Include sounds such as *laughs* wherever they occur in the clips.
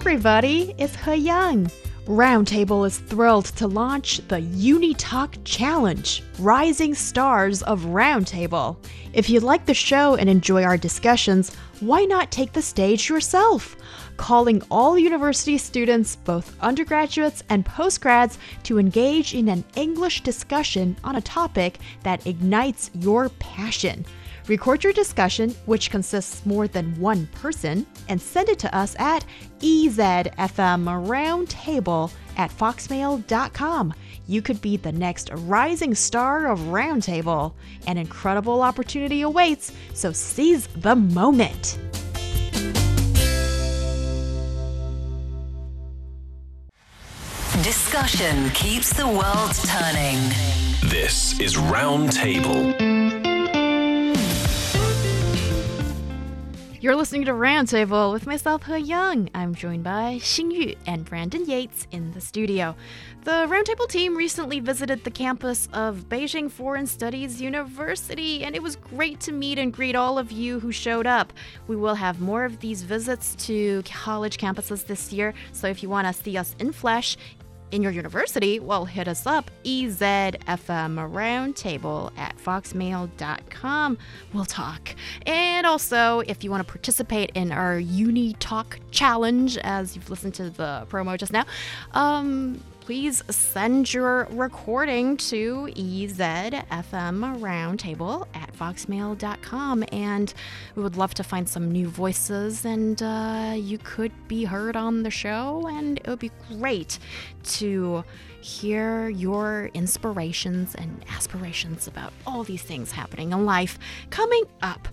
everybody, it's Heyang. Roundtable is thrilled to launch the UniTalk Challenge Rising Stars of Roundtable. If you like the show and enjoy our discussions, why not take the stage yourself? Calling all university students, both undergraduates and postgrads, to engage in an English discussion on a topic that ignites your passion. Record your discussion, which consists more than one person, and send it to us at ezfmroundtable at foxmail.com. You could be the next rising star of Roundtable. An incredible opportunity awaits, so seize the moment. Discussion keeps the world turning. This is Roundtable. You're listening to Roundtable with myself, Heyang. I'm joined by Xing Yu and Brandon Yates in the studio. The Roundtable team recently visited the campus of Beijing Foreign Studies University, and it was great to meet and greet all of you who showed up. We will have more of these visits to college campuses this year, so if you want to see us in flesh, in your university, well, hit us up, EZFM Roundtable at foxmail.com. We'll talk. And also, if you want to participate in our Uni Talk Challenge, as you've listened to the promo just now, um, please send your recording to ezfmroundtable at foxmail.com. And we would love to find some new voices, and uh, you could be heard on the show. And it would be great to hear your inspirations and aspirations about all these things happening in life coming up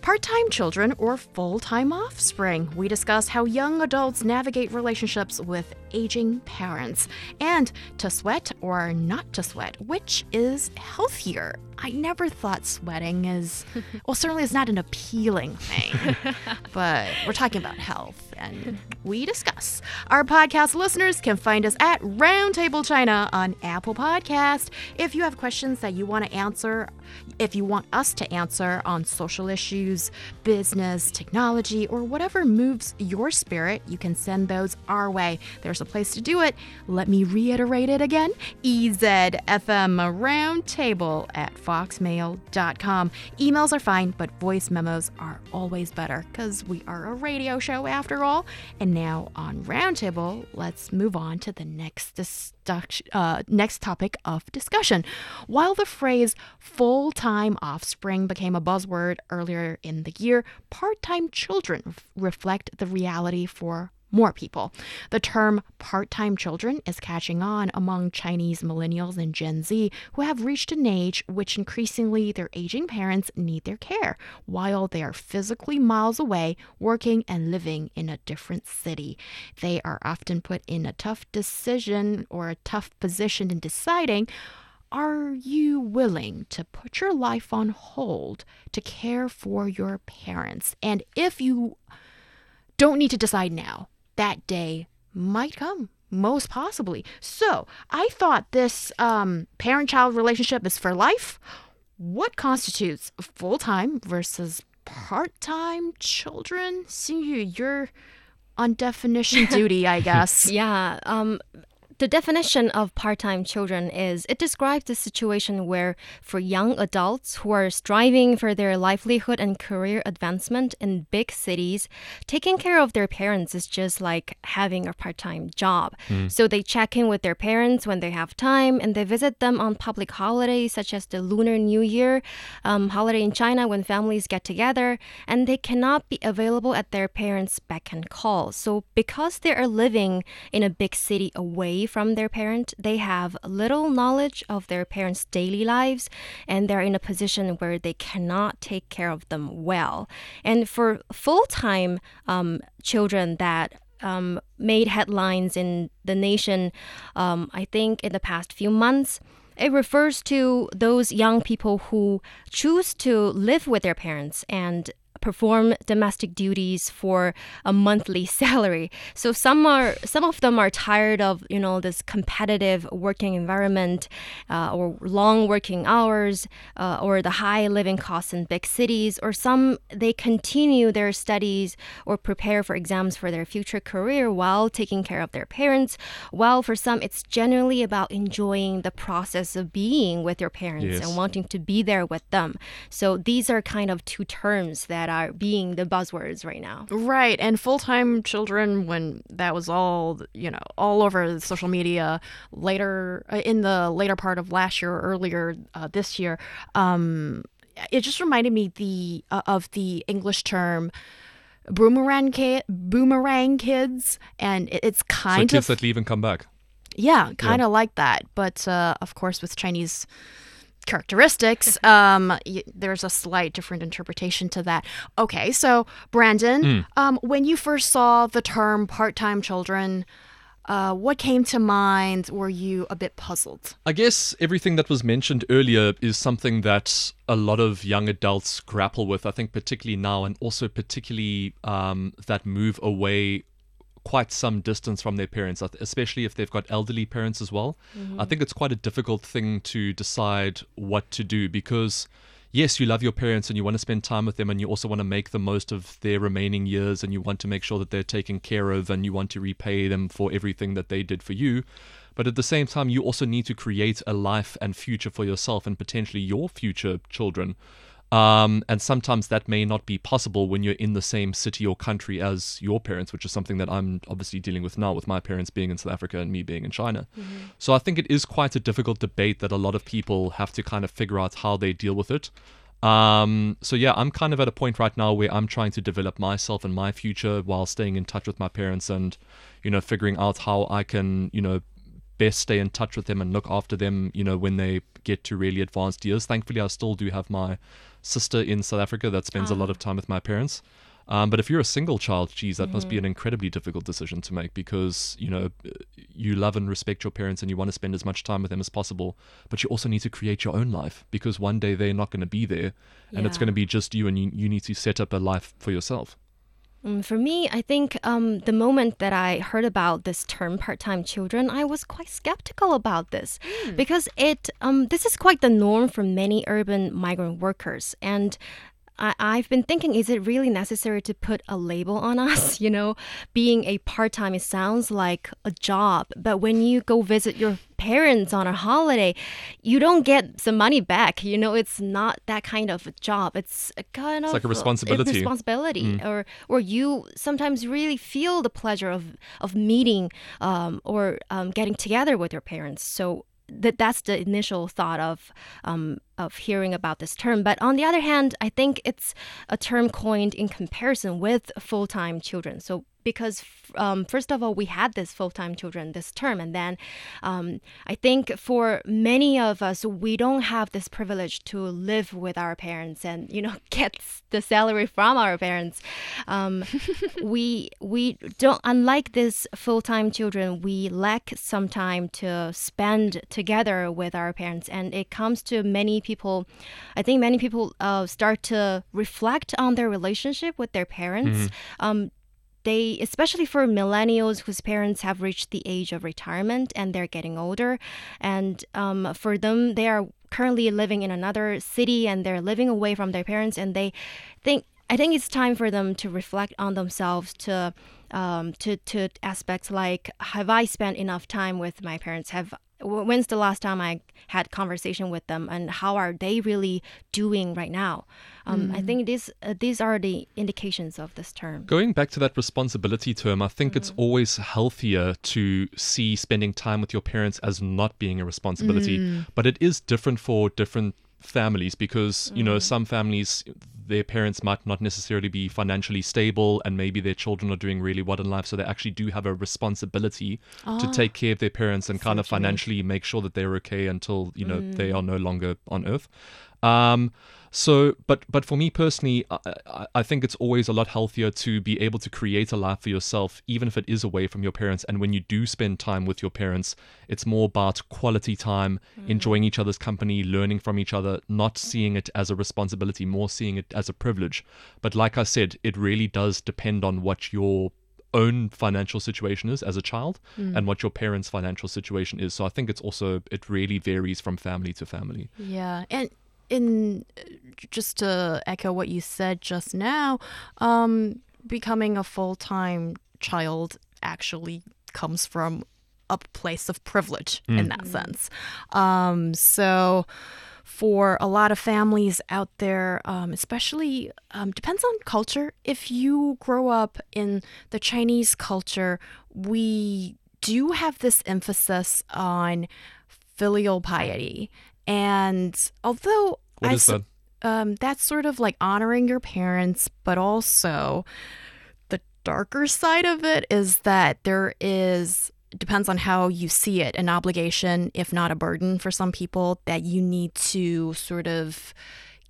part time children or full time offspring. We discuss how young adults navigate relationships with aging parents and to sweat or not to sweat, which is healthier. I never thought sweating is, *laughs* well, certainly it's not an appealing thing, *laughs* but we're talking about health and we discuss. Our podcast listeners can find us at Roundtable China on Apple Podcast. If you have questions that you want to answer, if you want us to answer on social issues, business, technology, or whatever moves your spirit, you can send those our way. There's a place to do it. Let me reiterate it again EZFM Roundtable at foxmail.com. Emails are fine, but voice memos are always better because we are a radio show after all. And now on Roundtable, let's move on to the next uh, next topic of discussion. While the phrase full time offspring became a buzzword earlier in the year, part time children reflect the reality for more people. The term part time children is catching on among Chinese millennials and Gen Z who have reached an age which increasingly their aging parents need their care while they are physically miles away working and living in a different city. They are often put in a tough decision or a tough position in deciding. Are you willing to put your life on hold to care for your parents? And if you don't need to decide now, that day might come most possibly. So I thought this um, parent child relationship is for life. What constitutes full time versus part time children? Xingyu, you're on definition *laughs* duty, I guess. yeah. Um, the definition of part time children is it describes the situation where, for young adults who are striving for their livelihood and career advancement in big cities, taking care of their parents is just like having a part time job. Mm. So they check in with their parents when they have time and they visit them on public holidays such as the Lunar New Year um, holiday in China when families get together, and they cannot be available at their parents' beck and call. So because they are living in a big city away from their parent, they have little knowledge of their parents' daily lives and they're in a position where they cannot take care of them well. And for full time um, children that um, made headlines in the nation, um, I think, in the past few months. It refers to those young people who choose to live with their parents and perform domestic duties for a monthly *laughs* salary. So some are some of them are tired of you know this competitive working environment uh, or long working hours uh, or the high living costs in big cities. Or some they continue their studies or prepare for exams for their future career while taking care of their parents. While for some it's generally about enjoying the process of being with your parents Yes. and wanting to be there with them. So these are kind of two terms that are being the buzzwords right now. Right, and full-time children when that was all, you know, all over social media later uh, in the later part of last year or earlier uh, this year. Um it just reminded me the uh, of the English term boomerang kid, boomerang kids and it, it's kind So kids of kids that leave and come back. yeah, kind of like that, but uh, of course with Chinese characteristics, *laughs* um, y- there's a slight different interpretation to that. Okay, so Brandon, um, when you first saw the term part-time children, uh, what came to mind? Were you a bit puzzled? I guess everything that was mentioned earlier is something that a lot of young adults grapple with. I think particularly now, and also particularly um, that move away quite some distance from their parents, especially if they've got elderly parents as well. I mm-hmm. think it's quite a difficult thing to decide what to do because. Yes, you love your parents and you want to spend time with them, and you also want to make the most of their remaining years, and you want to make sure that they're taken care of, and you want to repay them for everything that they did for you. But at the same time, you also need to create a life and future for yourself and potentially your future children. Um, and sometimes that may not be possible when you're in the same city or country as your parents, which is something that I'm obviously dealing with now with my parents being in South Africa and me being in China. So I think it is quite a difficult debate that a lot of people have to kind of figure out how they deal with it. Um, so yeah, I'm kind of at a point right now where I'm trying to develop myself and my future while staying in touch with my parents and, you know, figuring out how I can, you know, best stay in touch with them and look after them, you know, when they get to really advanced years. Thankfully, I still do have my sister in South Africa that spends a lot of time with my parents. Um, but if you're a single child, geez, that must be an incredibly difficult decision to make because you know you love and respect your parents and you want to spend as much time with them as possible. But you also need to create your own life because one day they're not going to be there, and it's going to be just you, and you, you need to set up a life for yourself. Um, for me, I think um, the moment that I heard about this term "part-time children," I was quite skeptical about this because it um, this is quite the norm for many urban migrant workers, and I, I've been thinking, is it really necessary to put a label on *laughs* us? You know, being a part-time, it sounds like a job, but when you go visit your parents on a holiday, you don't get some money back. You know, it's not that kind of a job. It's a kind of like a responsibility. responsibility or or you sometimes really feel the pleasure of of meeting um, or um, getting together with your parents so that that's the initial thought of um, of hearing about this term. But on the other hand i think it's a term coined in comparison with full-time children. So because um, first of all we had this full-time children this term and then um, i think for many of us we don't have this privilege to live with our parents and you know *laughs* get the salary from our parents. Um, *laughs* we we don't unlike this full-time children we lack some time to spend together with our parents. And it comes to many people i think many people uh, start to reflect on their relationship with their parents. Um, they especially for millennials whose parents have reached the age of retirement and they're getting older and um, for them they are currently living in another city and they're living away from their parents and they think i think it's time for them to reflect on themselves to um, to to aspects like have i spent enough time with my parents? Have when's the last time i had conversation with them and how are they really doing right now? Um, i think these uh, these are the indications of this term. Going back to that responsibility term, I think it's always healthier to see spending time with your parents as not being a responsibility. But it is different for different families because, you know, mm. some families, their parents might not necessarily be financially stable and maybe their children are doing really well in life. So they actually do have a responsibility to ah, take care of their parents and kind of financially make sure that they're okay until, you know, they mm. are no longer on earth. Um, so, but but for me personally, I, I- I think it's always a lot healthier to be able to create a life for yourself, even if it is away from your parents. And when you do spend time with your parents, it's more about quality time, enjoying each other's company, learning from each other, not seeing it as a responsibility, more seeing it as a privilege. But like I said, it really does depend on what your own financial situation is as a child and what your parents' financial situation is. So I think it's also it really varies from family to family. Yeah, and in just to echo what you said just now, um, becoming a full time child actually comes from a place of privilege in that sense. Um, so. For a lot of families out there, um, especially um, depends on culture. If you grow up in the Chinese culture, we do have this emphasis on filial piety. And although What I is that? um, that's sort of like honoring your parents, but also the darker side of it is that there is depends on how you see it an obligation if not a burden for some people that you need to sort of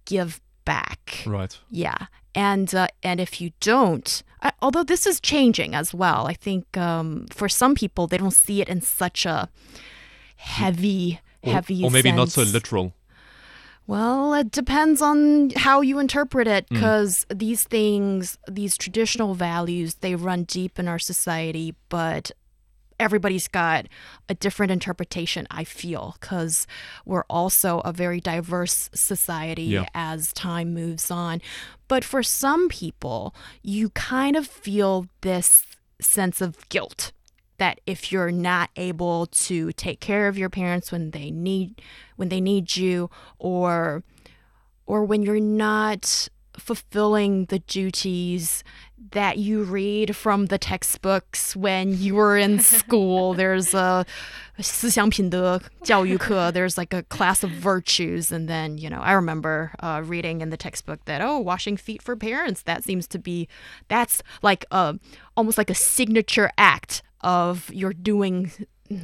give back Right. yeah, and uh, and if you don't, I, although this is changing as well, I think um, for some people they don't see it in such a heavy, heavy, or maybe not so literal. Well, it depends on how you interpret it, Mm. because these things, these traditional values, they run deep in our society, but everybody's got a different interpretation, I feel, because we're also a very diverse society Yeah. as time moves on. But for some people, you kind of feel this sense of guilt that if you're not able to take care of your parents when they need when they need you or or when you're not fulfilling the duties that you read from the textbooks when you were in *laughs* school there's a 思想品德教育课 there's like a class of virtues and then you know i remember uh, reading in the textbook that oh washing feet for parents that seems to be that's like a almost like a signature act of you're doing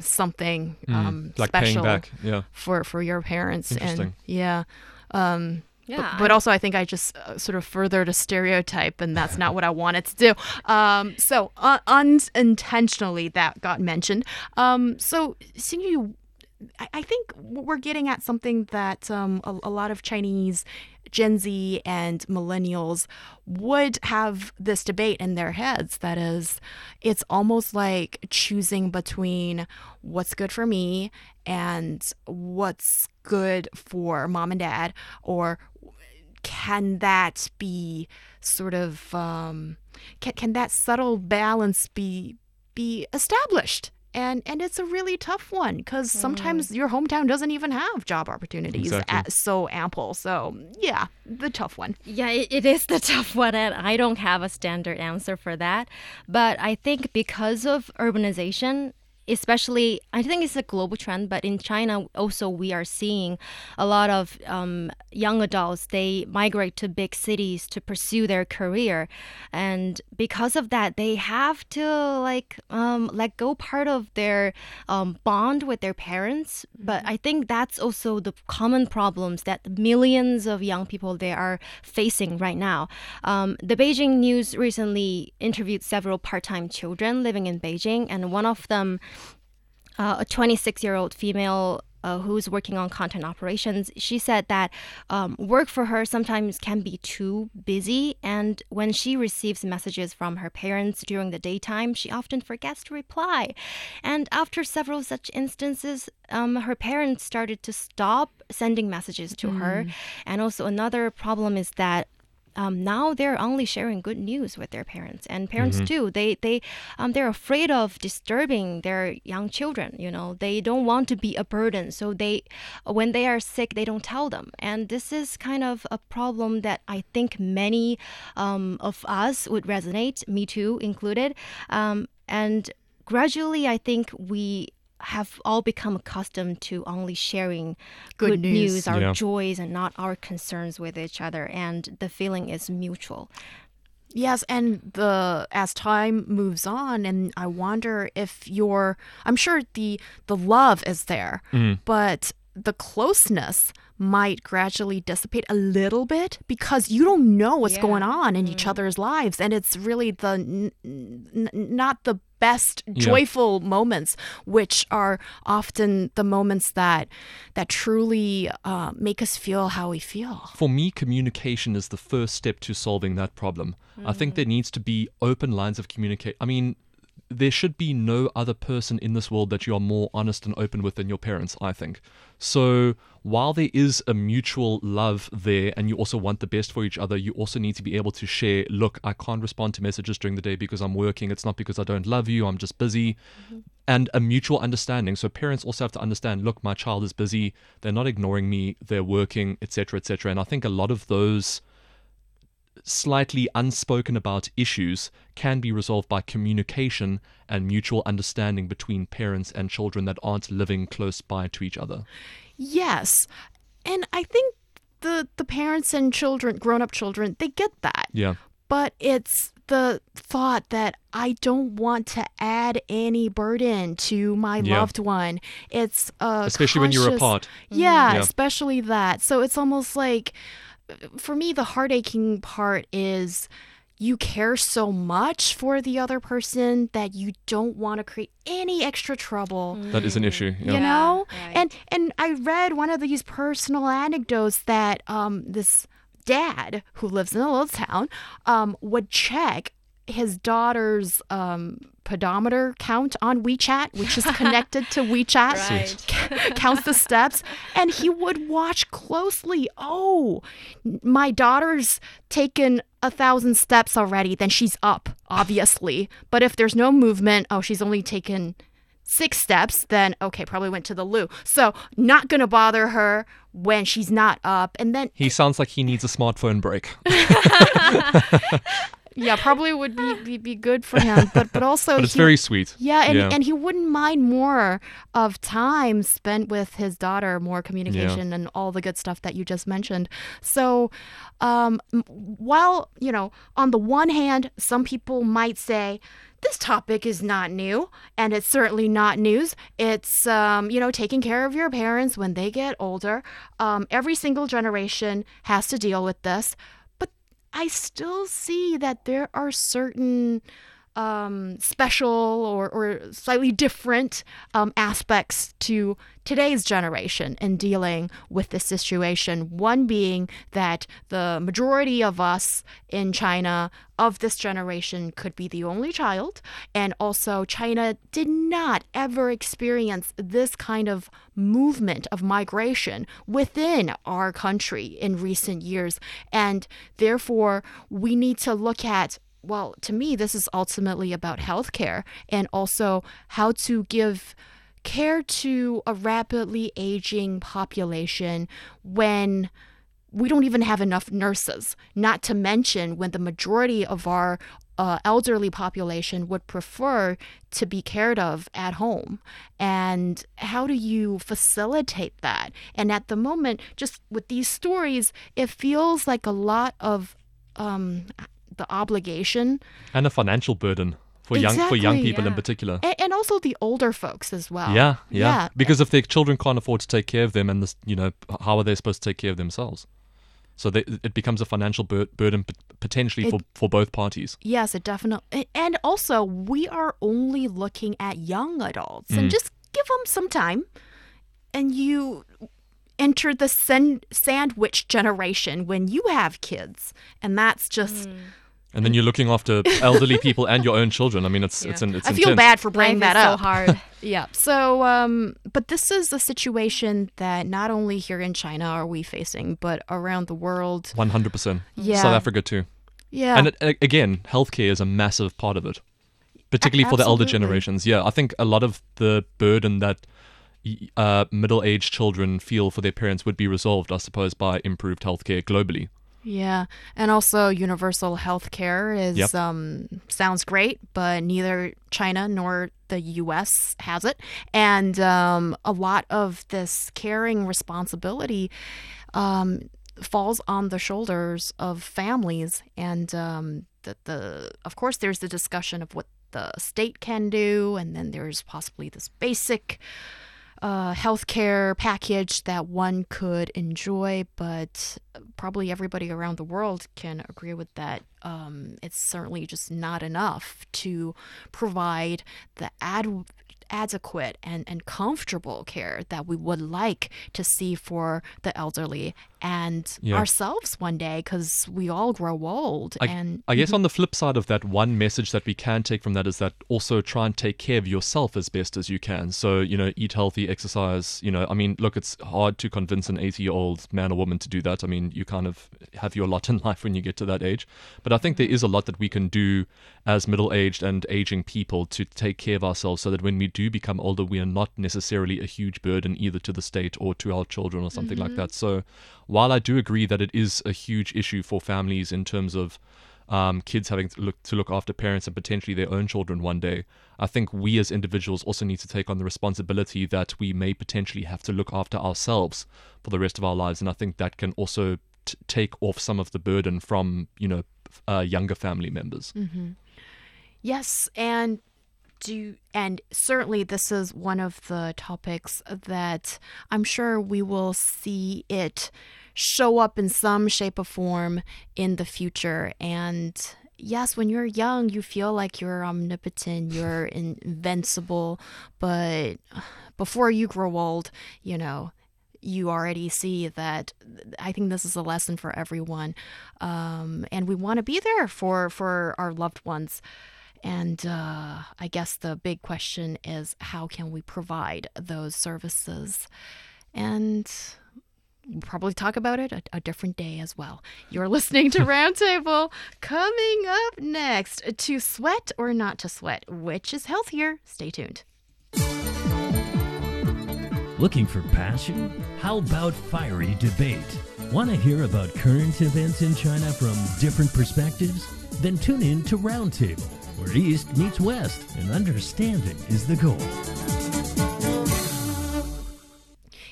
something um like special back. Yeah. for for your parents and yeah um Yeah, but, but also I think I just uh, sort of furthered a stereotype, and that's not what I wanted to do. Um, so uh, unintentionally, that got mentioned. Um, so Xingyu, I, I think we're getting at something that um, a, a lot of Chinese Gen Z and millennials would have this debate in their heads. That is, it's almost like choosing between what's good for me and what's good for mom and dad, or can that be sort of um, can, can that subtle balance be be established and and it's a really tough one because sometimes your hometown doesn't even have job opportunities Exactly. at, so ample so yeah the tough one Yeah, it, it is *laughs* the tough one, and I don't have a standard answer for that. But I think because of urbanization, especially, I think it's a global trend, but in China also we are seeing a lot of um, young adults, they migrate to big cities to pursue their career. And because of that, they have to like um, let go part of their um, bond with their parents. But I think that's also the common problems that millions of young people they are facing right now. Um, the Beijing News recently interviewed several part-time children living in Beijing, and one of them uh, a 26 year old female uh, who's working on content operations, she said that um, work for her sometimes can be too busy. And when she receives messages from her parents during the daytime, she often forgets to reply. And after several such instances, um, her parents started to stop sending messages to her. And also, another problem is that um, now they're only sharing good news with their parents. And parents too they they um, they're afraid of disturbing their young children you know. They don't want to be a burden. So they when they are sick they don't tell them. And this is kind of a problem that i think many um, of us would resonate me too included. Um, and gradually i think we have all become accustomed to only sharing Good good, news. news, our Yeah. joys and not our concerns with each other and the feeling is mutual Yes, and the as time moves on, and I wonder if you're. I'm sure the the love is there, mm-hmm. but the closeness might gradually dissipate a little bit because you don't know what's Yeah. going on in each mm-hmm. other's lives and it's really the n- n- not the best joyful moments which are often the moments that that truly uh, make us feel how we feel For me, communication is the first step to solving that problem. I think there needs to be open lines of communicate. I mean, there should be no other person in this world that you are more honest and open with than your parents, I think. So, while there is a mutual love there and you also want the best for each other, you also need to be able to share look, I can't respond to messages during the day because I'm working. It's not because I don't love you, I'm just busy. Mm-hmm. And a mutual understanding. So, parents also have to understand look, my child is busy, they're not ignoring me, they're working, etc., etc. And I think a lot of those slightly unspoken about issues can be resolved by communication and mutual understanding between parents and children that aren't living close by to each other. yes and i think the the parents and children grown-up children they get that Yeah. but it's the thought that I don't want to add any burden to my Yeah. loved one. It's Especially when you're conscious- apart. Yeah, Yeah. especially that. So it's almost like, for me, the heartaching part is you care so much for the other person that you don't want to create any extra trouble That is an issue. Yeah. you know right. and and i read one of these personal anecdotes that um this dad who lives in a little town um would check his daughter's um pedometer count on WeChat, which is *laughs* connected to WeChat, Right. *laughs* counts the steps, and he would watch closely. Oh, my daughter's taken a thousand steps already, then she's up, obviously. But if there's no movement, oh, she's only taken six steps, then okay, probably went to the loo. So not gonna bother her when she's not up. And then He sounds like he needs a smartphone break. *laughs* yeah, probably would be, be, be good for him. But but *laughs* also But it's he- very sweet. yeah, and, Yeah. and he wouldn't mind more of time spent with his daughter, more communication and all the good stuff that you just mentioned. So, um, while, you know, on the one hand, some people might say, this topic is not new, and it's certainly not news. It's, um, you know, taking care of your parents when they get older. Um, every single generation has to deal with this. I still see that there are certain um, special or, or slightly different um, aspects to today's generation in dealing with this situation. One being that the majority of us in China of this generation could be the only child, and also China did not ever experience this kind of movement of migration within our country in recent years, and therefore we need to look at well, to me, this is ultimately about healthcare and also how to give care to a rapidly aging population when we don't even have enough nurses, not to mention when the majority of our uh, elderly population would prefer to be cared of at home. And how do you facilitate that? And at the moment, just with these stories, it feels like a lot of um, the obligation And a financial burden for young for young Exactly, people in particular. and, and also the older folks as well. Yeah, yeah, Yeah. Because if their children can't afford to take care of them, and this, you know, how are they supposed to take care of themselves? So they, it becomes a financial bur- burden potentially It- for, for both parties. Yes, it definitely. And also, we are only looking at young adults, and mm. just give them some time, and you enter the san- sandwich generation when you have kids, and that's just. Mm. And then you're looking after *laughs* elderly people and your own children. I mean, it's it's an, it's I feel intense. bad for bringing Life that is up. so hard. *laughs* Yeah. So, um, but this is a situation that not only here in China are we facing, but around the world. One hundred percent. Yeah. South Africa too. Yeah. And it, again, healthcare is a massive part of it, particularly for the elder generations. Yeah, I think a lot of the burden that uh, middle-aged children feel for their parents would be resolved, I suppose, by improved healthcare globally. Yeah, and also universal health care is Yep. um, sounds great, but neither China nor the U.S. has it, and um, a lot of this caring responsibility um, falls on the shoulders of families, and um, the, the of course there's the discussion of what the state can do, and then there's possibly this basic uh, healthcare package that one could enjoy, but probably everybody around the world can agree with that. Um, it's certainly just not enough to provide the ad- adequate and, and comfortable care that we would like to see for the elderly and Yeah. ourselves one day because we all grow old. I, and I guess mm-hmm. on the flip side of that, one message that we can take from that is that also try and take care of yourself as best as you can. So, you know, eat healthy, exercise. You know, I mean, look, it's hard to convince an 80 year old man or woman to do that. I mean, you kind of have your lot in *laughs* life when you get to that age. But I think there is a lot that we can do as middle aged and aging people to take care of ourselves so that when we do become older, we are not necessarily a huge burden either to the state or to our children or something like that. So, while I do agree that it is a huge issue for families in terms of um, kids having to look to look after parents and potentially their own children one day, I think we as individuals also need to take on the responsibility that we may potentially have to look after ourselves for the rest of our lives, and I think that can also t- take off some of the burden from you know uh, younger family members. Yes, and do and certainly this is one of the topics that I'm sure we will see it show up in some shape or form in the future and yes when you're young you feel like you're omnipotent you're *laughs* invincible but before you grow old you know you already see that I think this is a lesson for everyone. Um, and we want to be there for, for our loved ones. And uh, I guess the big question is how can we provide those services? And we'll probably talk about it a, a different day as well. You're listening to *laughs* Roundtable. Coming up next, to sweat or not to sweat, which is healthier? Stay tuned. Looking for passion? How about fiery debate? Want to hear about current events in China from different perspectives? Then tune in to Roundtable, where East meets West and understanding is the goal.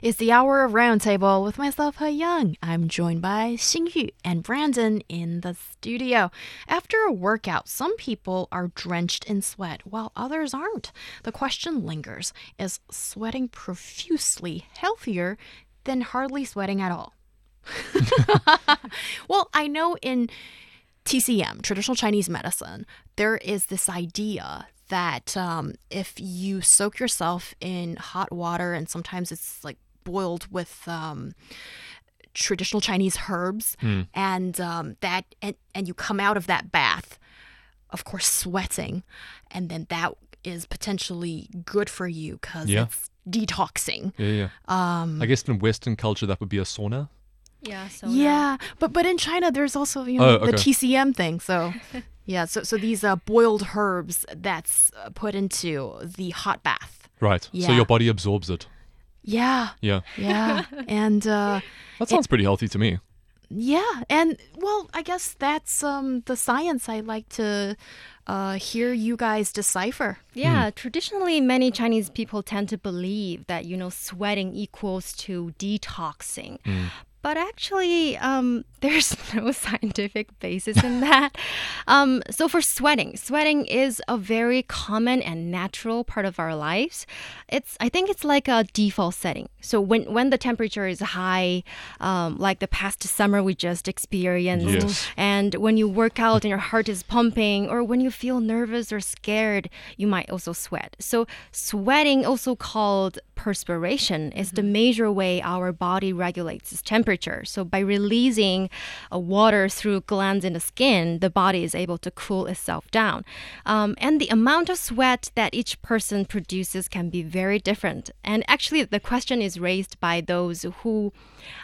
It's the hour of Roundtable with myself, Heyang. I'm joined by Xingyu and Brandon in the studio. After a workout, some people are drenched in sweat while others aren't. The question lingers is sweating profusely healthier than hardly sweating at all? *laughs* well, I know in TCM, traditional Chinese medicine, there is this idea that um, if you soak yourself in hot water, and sometimes it's like boiled with um, traditional Chinese herbs, and um, that and, and you come out of that bath, of course, sweating, and then that is potentially good for you because Yeah. it's detoxing. Yeah, yeah. Um, I guess in Western culture that would be a sauna. Yeah. So Yeah, but but in China, there's also you know Oh, the okay. TCM thing. So *laughs* yeah, so so these uh, boiled herbs that's uh, put into the hot bath. Right. Yeah. So your body absorbs it. Yeah, Yeah. yeah, *laughs* and uh, That sounds pretty healthy to me. yeah, and well, I guess that's um the science I like to uh, hear you guys decipher. Yeah, traditionally, many Chinese people tend to believe that, you know, sweating equals to detoxing. But actually, um, *laughs* there's no *laughs* scientific basis in that. Um, so, for sweating, sweating is a very common and natural part of our lives. It's, I think, it's like a default setting. So, when when the temperature is high, um, like the past summer we just experienced, Yes. and when you work out and your heart is pumping, or when you feel nervous or scared, you might also sweat. So, sweating, also called perspiration, is the major way our body regulates its temperature. So, by releasing uh, water through glands in the skin, the body is able to cool itself down. Um, and the amount of sweat that each person produces can be very different. And actually, the question is raised by those who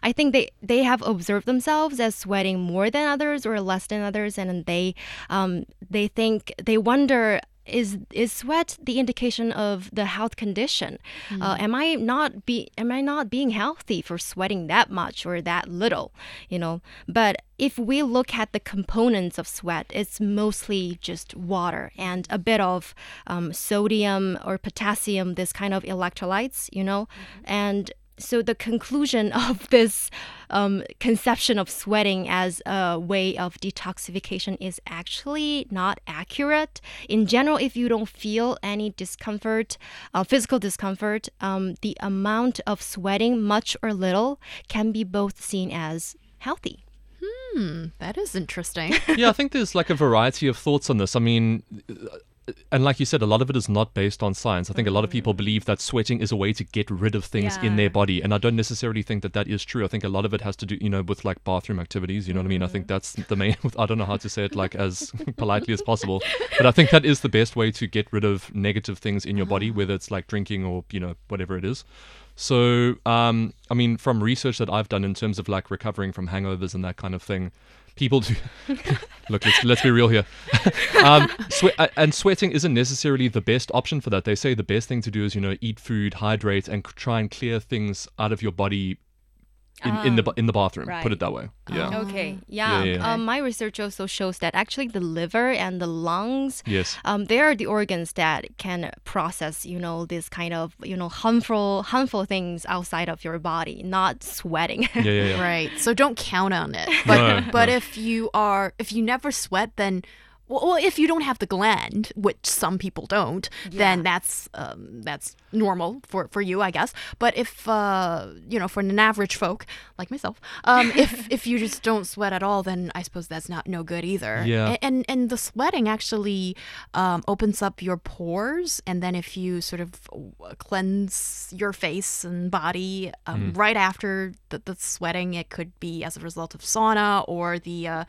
I think they, they have observed themselves as sweating more than others or less than others, and they um, they think they wonder is is sweat the indication of the health condition? Uh, am I not be am I not being healthy for sweating that much or that little? You know, but if we look at the components of sweat, it's mostly just water and a bit of um, sodium or potassium, this kind of electrolytes, you know, and so the conclusion *laughs* of this um, conception of sweating as a way of detoxification is actually not accurate. In general, if you don't feel any discomfort, uh, physical discomfort, um, the amount of sweating, much or little, can be both seen as healthy. Hmm, that is interesting. *laughs* yeah, I think there's like a variety of thoughts on this. I mean, and like you said, a lot of it is not based on science. I think a lot of mm. people believe that sweating is a way to get rid of things in their body, and I don't necessarily think that that is true. I think a lot of it has to do, you know, with like bathroom activities. You know what I mean? I think mm. that's the main. *laughs* I don't know how to say it like as *laughs* politely as possible, but I think that is the best way to get rid of negative things in your body, uh-huh. whether it's like drinking or you know whatever it is. So, um, I mean, from research that I've done in terms of like recovering from hangovers and that kind of thing, people do. *laughs* Look, let's, let's be real here. *laughs* um, swe- uh, and sweating isn't necessarily the best option for that. They say the best thing to do is, you know, eat food, hydrate, and try and clear things out of your body in, in the in the bathroom. Put it that way. Yeah. Okay, Yeah, yeah. yeah, yeah. Um, my research also shows that actually the liver and the lungs, Yes. um, they are the organs that can process, you know, this kind of, you know, harmful, harmful things outside of your body, not sweating. Yeah, yeah, yeah. *laughs* right. So don't count on it. *laughs* But No, but no. if you are if you never sweat, then well, well, if you don't have the gland, which some people don't, then that's um, that's normal for, for you, I guess. But if uh, you know, for an average folk like myself, um, *laughs* if if you just don't sweat at all, then I suppose that's not no good either. Yeah. A- And and the sweating actually um, opens up your pores, and then if you sort of uh, cleanse your face and body um, right after the, the sweating, it could be as a result of sauna or the uh,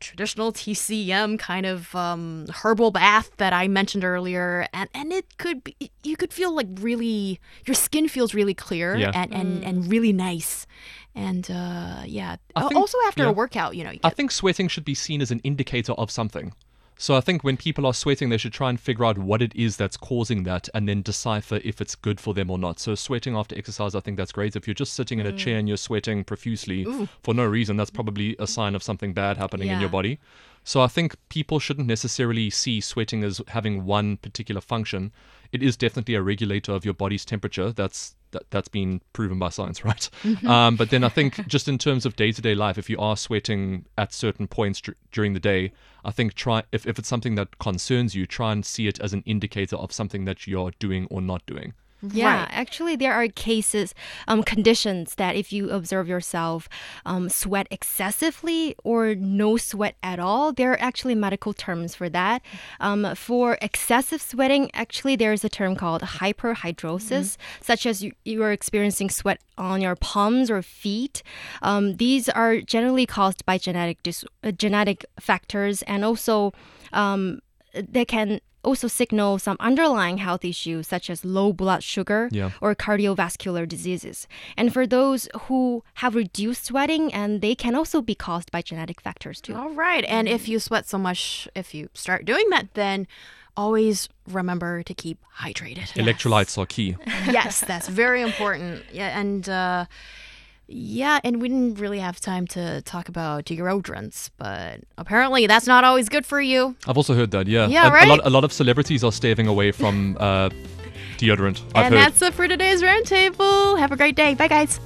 traditional TCM kind of um, herbal bath that I mentioned earlier, and and it could be you could feel like really your skin feels really clear Yeah. and, and and really nice, and uh, yeah. Think- also after yeah. a workout, you know, you I think sweating should be seen as an indicator of something. So I think when people are sweating, they should try and figure out what it is that's causing that and then decipher if it's good for them or not. So sweating after exercise, I think that's great. If you're just sitting in a mm. chair and you're sweating profusely for no reason, that's probably a sign of something bad happening in your body. So I think people shouldn't necessarily see sweating as having one particular function. It is definitely a regulator of your body's temperature. That's that, that's been proven by science, *laughs* right? Um, but then I think *laughs* just in terms of day to day life, if you are sweating at certain points dur- during the day, I think try if, if it's something that concerns you, try and see it as an indicator of something that you're doing or not doing. Yeah, Right. actually, there are cases, um, conditions that if you observe yourself um, sweat excessively or no sweat at all, there are actually medical terms for that. Um, for excessive sweating, actually, there's a term called hyperhidrosis, such as you, you are experiencing sweat on your palms or feet. Um, these are generally caused by genetic dis- uh, genetic factors and also um, they can also signal some underlying health issues such as low blood sugar Yeah. or cardiovascular diseases. And for those who have reduced sweating, and they can also be caused by genetic factors too. All right. And if you sweat so much, if you start doing that, then always remember to keep hydrated. Electrolytes are key. yes, that's very important. Yeah, and uh, yeah, and we didn't really have time to talk about deodorants, but apparently that's not always good for you. I've also heard that. Yeah, Yeah, a, right? a lot a lot of celebrities are staving away from uh, deodorant. I've and heard. that's it for today's roundtable. Have a great day. Bye, guys.